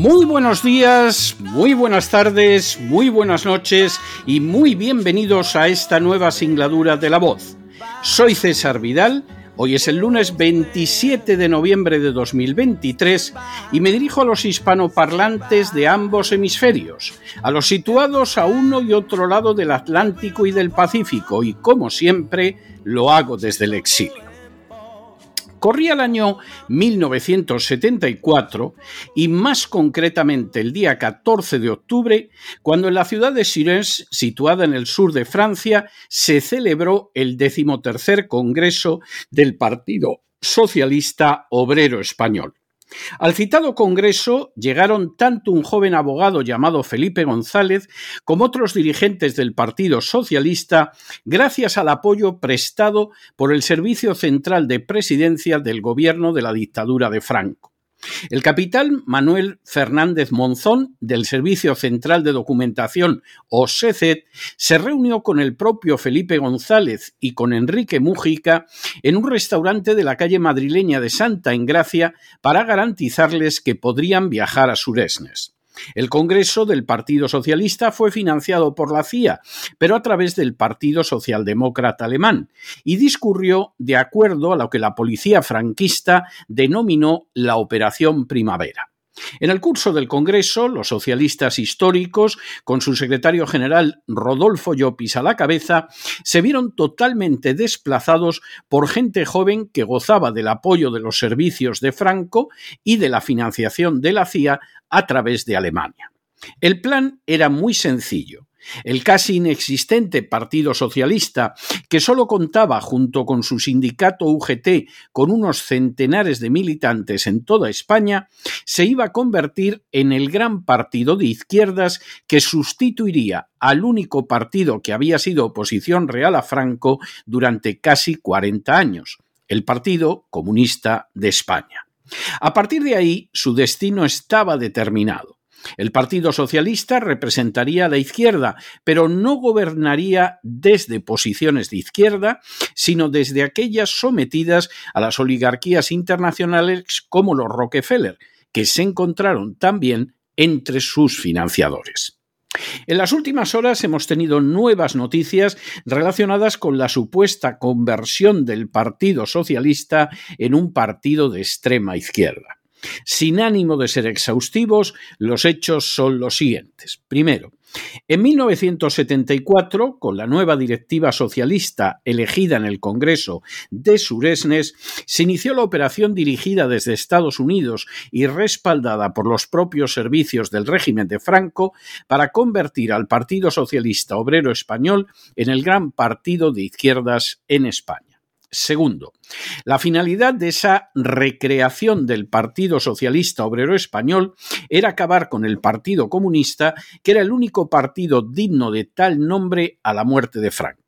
Muy buenos días, muy buenas tardes, muy buenas noches y muy bienvenidos a esta nueva singladura de La Voz. Soy César Vidal, hoy es el lunes 27 de noviembre de 2023 y me dirijo a los hispanoparlantes de ambos hemisferios, a los situados a uno y otro lado del Atlántico y del Pacífico y como siempre lo hago desde el exilio. Corría el año 1974 y más concretamente el día 14 de octubre, cuando en la ciudad de Sires, situada en el sur de Francia, se celebró el decimotercer Congreso del Partido Socialista Obrero Español. Al citado Congreso llegaron tanto un joven abogado llamado Felipe González como otros dirigentes del Partido Socialista gracias al apoyo prestado por el Servicio Central de Presidencia del Gobierno de la dictadura de Franco. El capitán Manuel Fernández Monzón, del Servicio Central de Documentación, o SECET, se reunió con el propio Felipe González y con Enrique Mújica en un restaurante de la calle madrileña de Santa Engracia para garantizarles que podrían viajar a Suresnes. El Congreso del Partido Socialista fue financiado por la CIA, pero a través del Partido Socialdemócrata Alemán, y discurrió de acuerdo a lo que la policía franquista denominó la Operación Primavera. En el curso del Congreso, los socialistas históricos, con su secretario general Rodolfo Llopis a la cabeza, se vieron totalmente desplazados por gente joven que gozaba del apoyo de los servicios de Franco y de la financiación de la CIA a través de Alemania. El plan era muy sencillo. El casi inexistente Partido Socialista, que solo contaba junto con su sindicato UGT con unos centenares de militantes en toda España, se iba a convertir en el gran partido de izquierdas que sustituiría al único partido que había sido oposición real a Franco durante casi 40 años, el Partido Comunista de España. A partir de ahí, su destino estaba determinado. El Partido Socialista representaría a la izquierda, pero no gobernaría desde posiciones de izquierda, sino desde aquellas sometidas a las oligarquías internacionales como los Rockefeller, que se encontraron también entre sus financiadores. En las últimas horas hemos tenido nuevas noticias relacionadas con la supuesta conversión del Partido Socialista en un partido de extrema izquierda. Sin ánimo de ser exhaustivos, los hechos son los siguientes. Primero, en 1974, con la nueva directiva socialista elegida en el Congreso de Suresnes, se inició la operación dirigida desde Estados Unidos y respaldada por los propios servicios del régimen de Franco para convertir al Partido Socialista Obrero Español en el gran partido de izquierdas en España. Segundo, la finalidad de esa recreación del Partido Socialista Obrero Español era acabar con el Partido Comunista, que era el único partido digno de tal nombre a la muerte de Franco.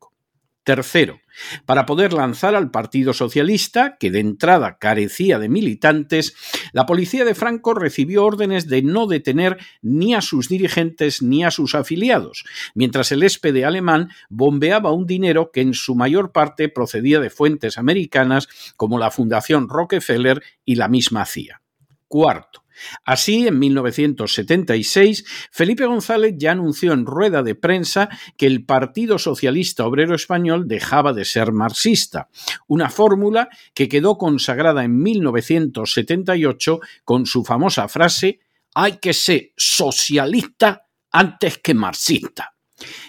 Tercero, para poder lanzar al Partido Socialista, que de entrada carecía de militantes, la policía de Franco recibió órdenes de no detener ni a sus dirigentes ni a sus afiliados, mientras el SPD alemán bombeaba un dinero que en su mayor parte procedía de fuentes americanas como la Fundación Rockefeller y la misma CIA. Cuarto, Así, en 1976, Felipe González ya anunció en rueda de prensa que el Partido Socialista Obrero Español dejaba de ser marxista, una fórmula que quedó consagrada en 1978 con su famosa frase hay que ser socialista antes que marxista.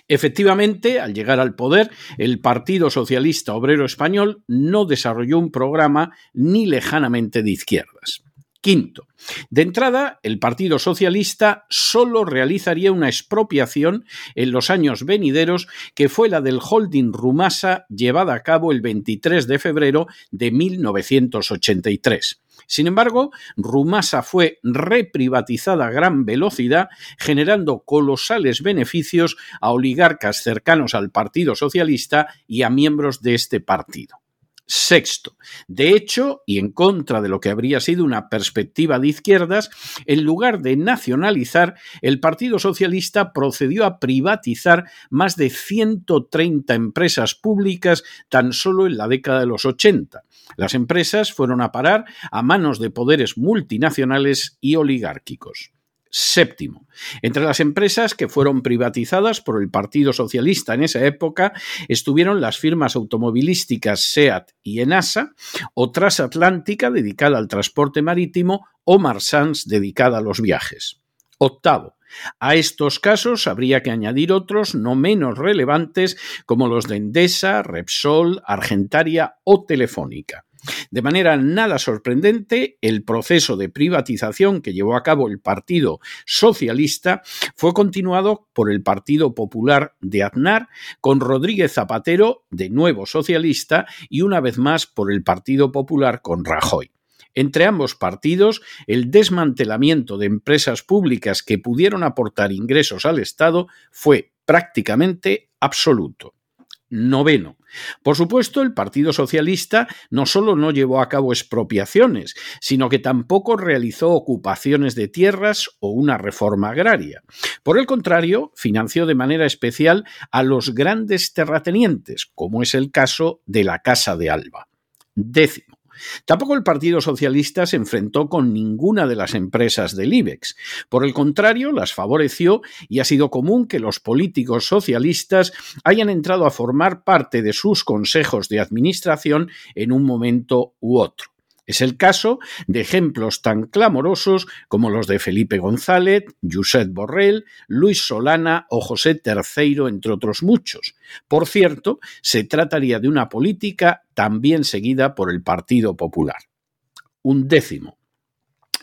Efectivamente, al llegar al poder, el Partido Socialista Obrero Español no desarrolló un programa ni lejanamente de izquierdas. Quinto, de entrada, el Partido Socialista solo realizaría una expropiación en los años venideros, que fue la del holding Rumasa llevada a cabo el 23 de febrero de 1983. Sin embargo, Rumasa fue reprivatizada a gran velocidad, generando colosales beneficios a oligarcas cercanos al Partido Socialista y a miembros de este partido. Sexto, de hecho, y en contra de lo que habría sido una perspectiva de izquierdas, en lugar de nacionalizar, el Partido Socialista procedió a privatizar más de 130 empresas públicas tan solo en la década de los 80. Las empresas fueron a parar a manos de poderes multinacionales y oligárquicos. Séptimo, entre las empresas que fueron privatizadas por el Partido Socialista en esa época estuvieron las firmas automovilísticas SEAT y ENASA, o Transatlántica dedicada al transporte marítimo, o Marsans dedicada a los viajes. Octavo, a estos casos habría que añadir otros no menos relevantes como los de Endesa, Repsol, Argentaria o Telefónica. De manera nada sorprendente, el proceso de privatización que llevó a cabo el Partido Socialista fue continuado por el Partido Popular de Aznar, con Rodríguez Zapatero, de nuevo socialista, y una vez más por el Partido Popular con Rajoy. Entre ambos partidos, el desmantelamiento de empresas públicas que pudieron aportar ingresos al Estado fue prácticamente absoluto. Noveno. Por supuesto, el Partido Socialista no solo no llevó a cabo expropiaciones, sino que tampoco realizó ocupaciones de tierras o una reforma agraria. Por el contrario, financió de manera especial a los grandes terratenientes, como es el caso de la Casa de Alba. Décimo. Tampoco el Partido Socialista se enfrentó con ninguna de las empresas del IBEX. Por el contrario, las favoreció y ha sido común que los políticos socialistas hayan entrado a formar parte de sus consejos de administración en un momento u otro. Es el caso de ejemplos tan clamorosos como los de Felipe González, Josep Borrell, Luis Solana o José Terceiro, entre otros muchos. Por cierto, se trataría de una política también seguida por el Partido Popular. Un décimo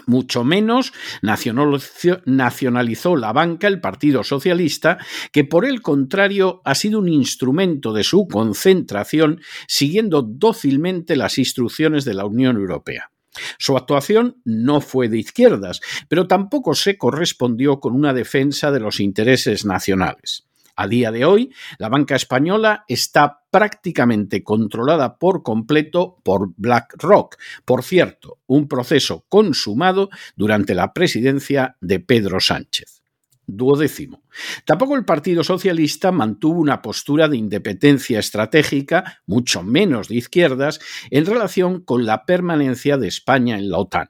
mucho menos nacionalizó la banca el Partido Socialista, que por el contrario ha sido un instrumento de su concentración, siguiendo dócilmente las instrucciones de la Unión Europea. Su actuación no fue de izquierdas, pero tampoco se correspondió con una defensa de los intereses nacionales. A día de hoy, la banca española está prácticamente controlada por completo por BlackRock. Por cierto, un proceso consumado durante la presidencia de Pedro Sánchez. Duodécimo. Tampoco el Partido Socialista mantuvo una postura de independencia estratégica, mucho menos de izquierdas, en relación con la permanencia de España en la OTAN.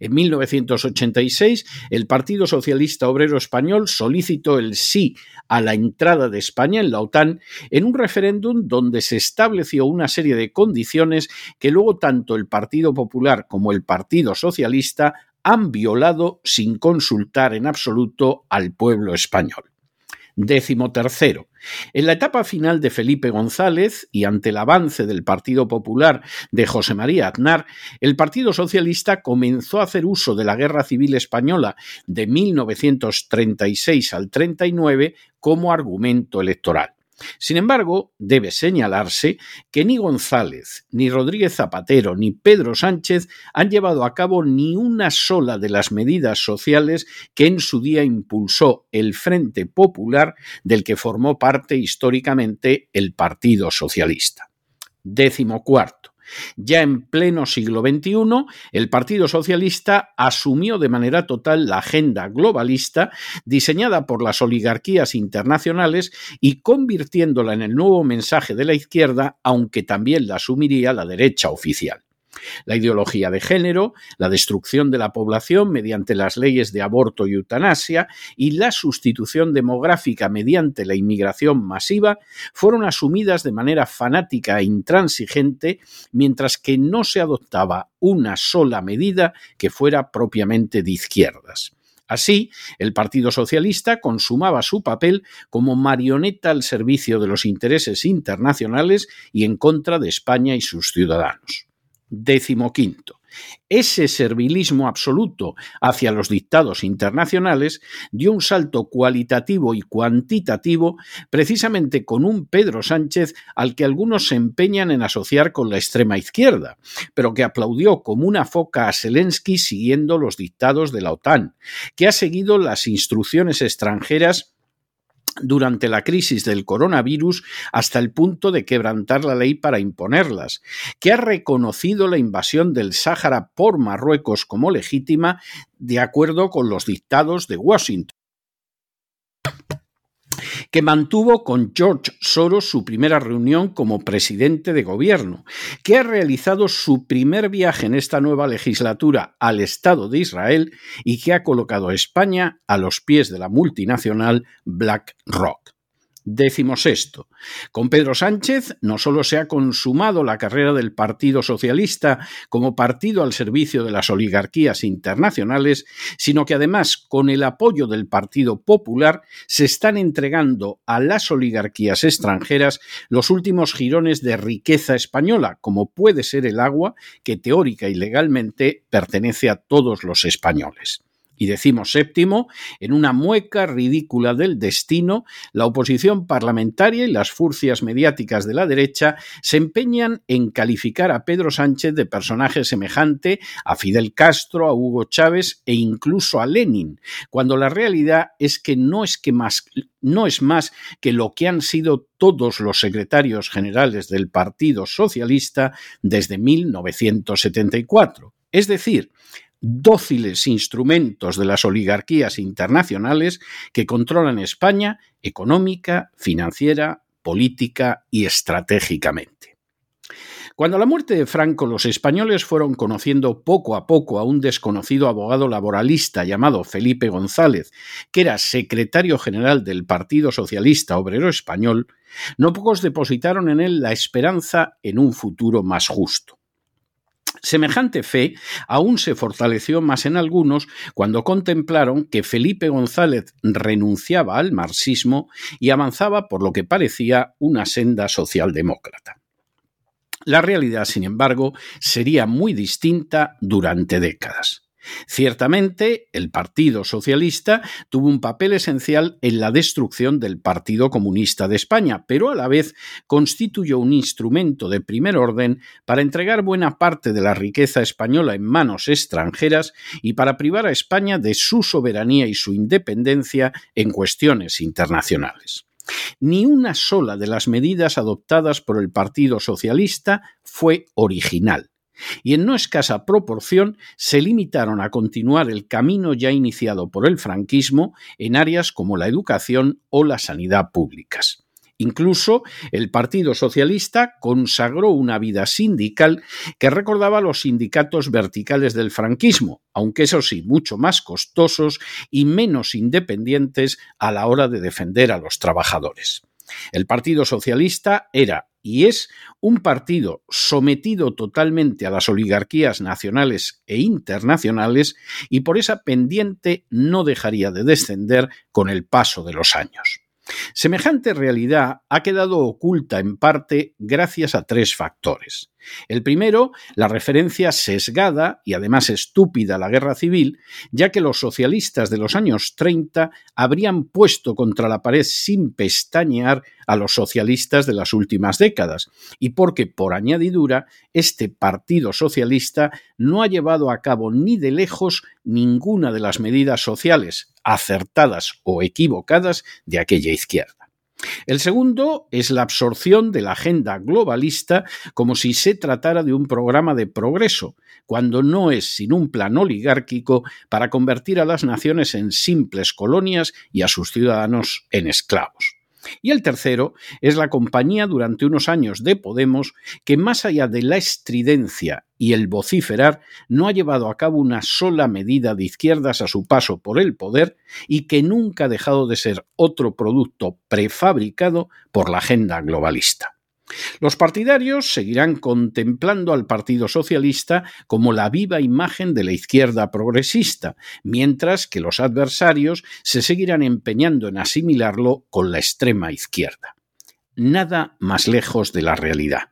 En 1986, el Partido Socialista Obrero Español solicitó el sí a la entrada de España en la OTAN en un referéndum donde se estableció una serie de condiciones que luego tanto el Partido Popular como el Partido Socialista han violado sin consultar en absoluto al pueblo español. Décimo tercero. En la etapa final de Felipe González y ante el avance del Partido Popular de José María Aznar, el Partido Socialista comenzó a hacer uso de la Guerra Civil Española de 1936 al 39 como argumento electoral. Sin embargo, debe señalarse que ni González, ni Rodríguez Zapatero, ni Pedro Sánchez han llevado a cabo ni una sola de las medidas sociales que en su día impulsó el Frente Popular del que formó parte históricamente el Partido Socialista. Décimo cuarto. Ya en pleno siglo XXI, el Partido Socialista asumió de manera total la agenda globalista diseñada por las oligarquías internacionales y convirtiéndola en el nuevo mensaje de la izquierda, aunque también la asumiría la derecha oficial la ideología de género, la destrucción de la población mediante las leyes de aborto y eutanasia y la sustitución demográfica mediante la inmigración masiva fueron asumidas de manera fanática e intransigente, mientras que no se adoptaba una sola medida que fuera propiamente de izquierdas. Así, el Partido Socialista consumaba su papel como marioneta al servicio de los intereses internacionales y en contra de España y sus ciudadanos. Décimo quinto. Ese servilismo absoluto hacia los dictados internacionales dio un salto cualitativo y cuantitativo precisamente con un Pedro Sánchez al que algunos se empeñan en asociar con la extrema izquierda, pero que aplaudió como una foca a Zelensky siguiendo los dictados de la OTAN, que ha seguido las instrucciones extranjeras durante la crisis del coronavirus hasta el punto de quebrantar la ley para imponerlas, que ha reconocido la invasión del Sáhara por Marruecos como legítima de acuerdo con los dictados de Washington que mantuvo con George Soros su primera reunión como presidente de gobierno, que ha realizado su primer viaje en esta nueva legislatura al Estado de Israel y que ha colocado a España a los pies de la multinacional BlackRock. Décimo sexto. Con Pedro Sánchez no solo se ha consumado la carrera del Partido Socialista como partido al servicio de las oligarquías internacionales, sino que además, con el apoyo del Partido Popular, se están entregando a las oligarquías extranjeras los últimos jirones de riqueza española, como puede ser el agua, que teórica y legalmente pertenece a todos los españoles. Y decimos séptimo, en una mueca ridícula del destino, la oposición parlamentaria y las furcias mediáticas de la derecha se empeñan en calificar a Pedro Sánchez de personaje semejante a Fidel Castro, a Hugo Chávez e incluso a Lenin, cuando la realidad es que no es que más no es más que lo que han sido todos los secretarios generales del Partido Socialista desde 1974. Es decir, dóciles instrumentos de las oligarquías internacionales que controlan España económica, financiera, política y estratégicamente. Cuando la muerte de Franco los españoles fueron conociendo poco a poco a un desconocido abogado laboralista llamado Felipe González, que era secretario general del Partido Socialista Obrero Español, no pocos depositaron en él la esperanza en un futuro más justo. Semejante fe aún se fortaleció más en algunos cuando contemplaron que Felipe González renunciaba al marxismo y avanzaba por lo que parecía una senda socialdemócrata. La realidad, sin embargo, sería muy distinta durante décadas. Ciertamente, el Partido Socialista tuvo un papel esencial en la destrucción del Partido Comunista de España, pero a la vez constituyó un instrumento de primer orden para entregar buena parte de la riqueza española en manos extranjeras y para privar a España de su soberanía y su independencia en cuestiones internacionales. Ni una sola de las medidas adoptadas por el Partido Socialista fue original y en no escasa proporción se limitaron a continuar el camino ya iniciado por el franquismo en áreas como la educación o la sanidad públicas. Incluso el Partido Socialista consagró una vida sindical que recordaba los sindicatos verticales del franquismo, aunque eso sí, mucho más costosos y menos independientes a la hora de defender a los trabajadores. El Partido Socialista era y es un partido sometido totalmente a las oligarquías nacionales e internacionales y por esa pendiente no dejaría de descender con el paso de los años. Semejante realidad ha quedado oculta en parte gracias a tres factores. El primero, la referencia sesgada y además estúpida a la guerra civil, ya que los socialistas de los años 30 habrían puesto contra la pared sin pestañear a los socialistas de las últimas décadas, y porque, por añadidura, este Partido Socialista no ha llevado a cabo ni de lejos ninguna de las medidas sociales, acertadas o equivocadas, de aquella izquierda. El segundo es la absorción de la agenda globalista como si se tratara de un programa de progreso, cuando no es sino un plan oligárquico para convertir a las naciones en simples colonias y a sus ciudadanos en esclavos. Y el tercero es la compañía durante unos años de Podemos que más allá de la estridencia y el vociferar no ha llevado a cabo una sola medida de izquierdas a su paso por el poder y que nunca ha dejado de ser otro producto prefabricado por la agenda globalista. Los partidarios seguirán contemplando al Partido Socialista como la viva imagen de la izquierda progresista, mientras que los adversarios se seguirán empeñando en asimilarlo con la extrema izquierda. Nada más lejos de la realidad.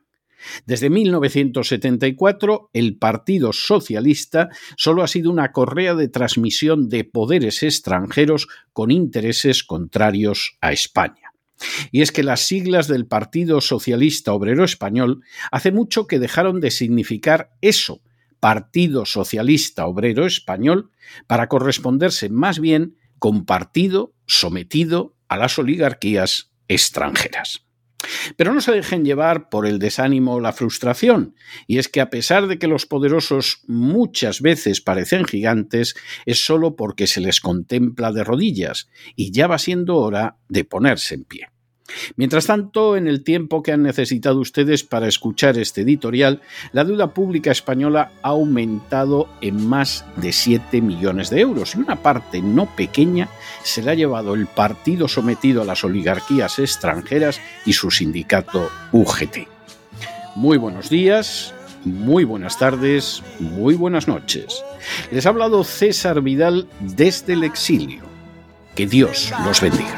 Desde 1974, el Partido Socialista solo ha sido una correa de transmisión de poderes extranjeros con intereses contrarios a España. Y es que las siglas del Partido Socialista Obrero Español hace mucho que dejaron de significar eso, Partido Socialista Obrero Español, para corresponderse más bien con partido sometido a las oligarquías extranjeras. Pero no se dejen llevar por el desánimo o la frustración, y es que a pesar de que los poderosos muchas veces parecen gigantes, es solo porque se les contempla de rodillas, y ya va siendo hora de ponerse en pie. Mientras tanto, en el tiempo que han necesitado ustedes para escuchar este editorial, la deuda pública española ha aumentado en más de 7 millones de euros y una parte no pequeña se la ha llevado el partido sometido a las oligarquías extranjeras y su sindicato UGT. Muy buenos días, muy buenas tardes, muy buenas noches. Les ha hablado César Vidal desde el exilio. Que Dios los bendiga.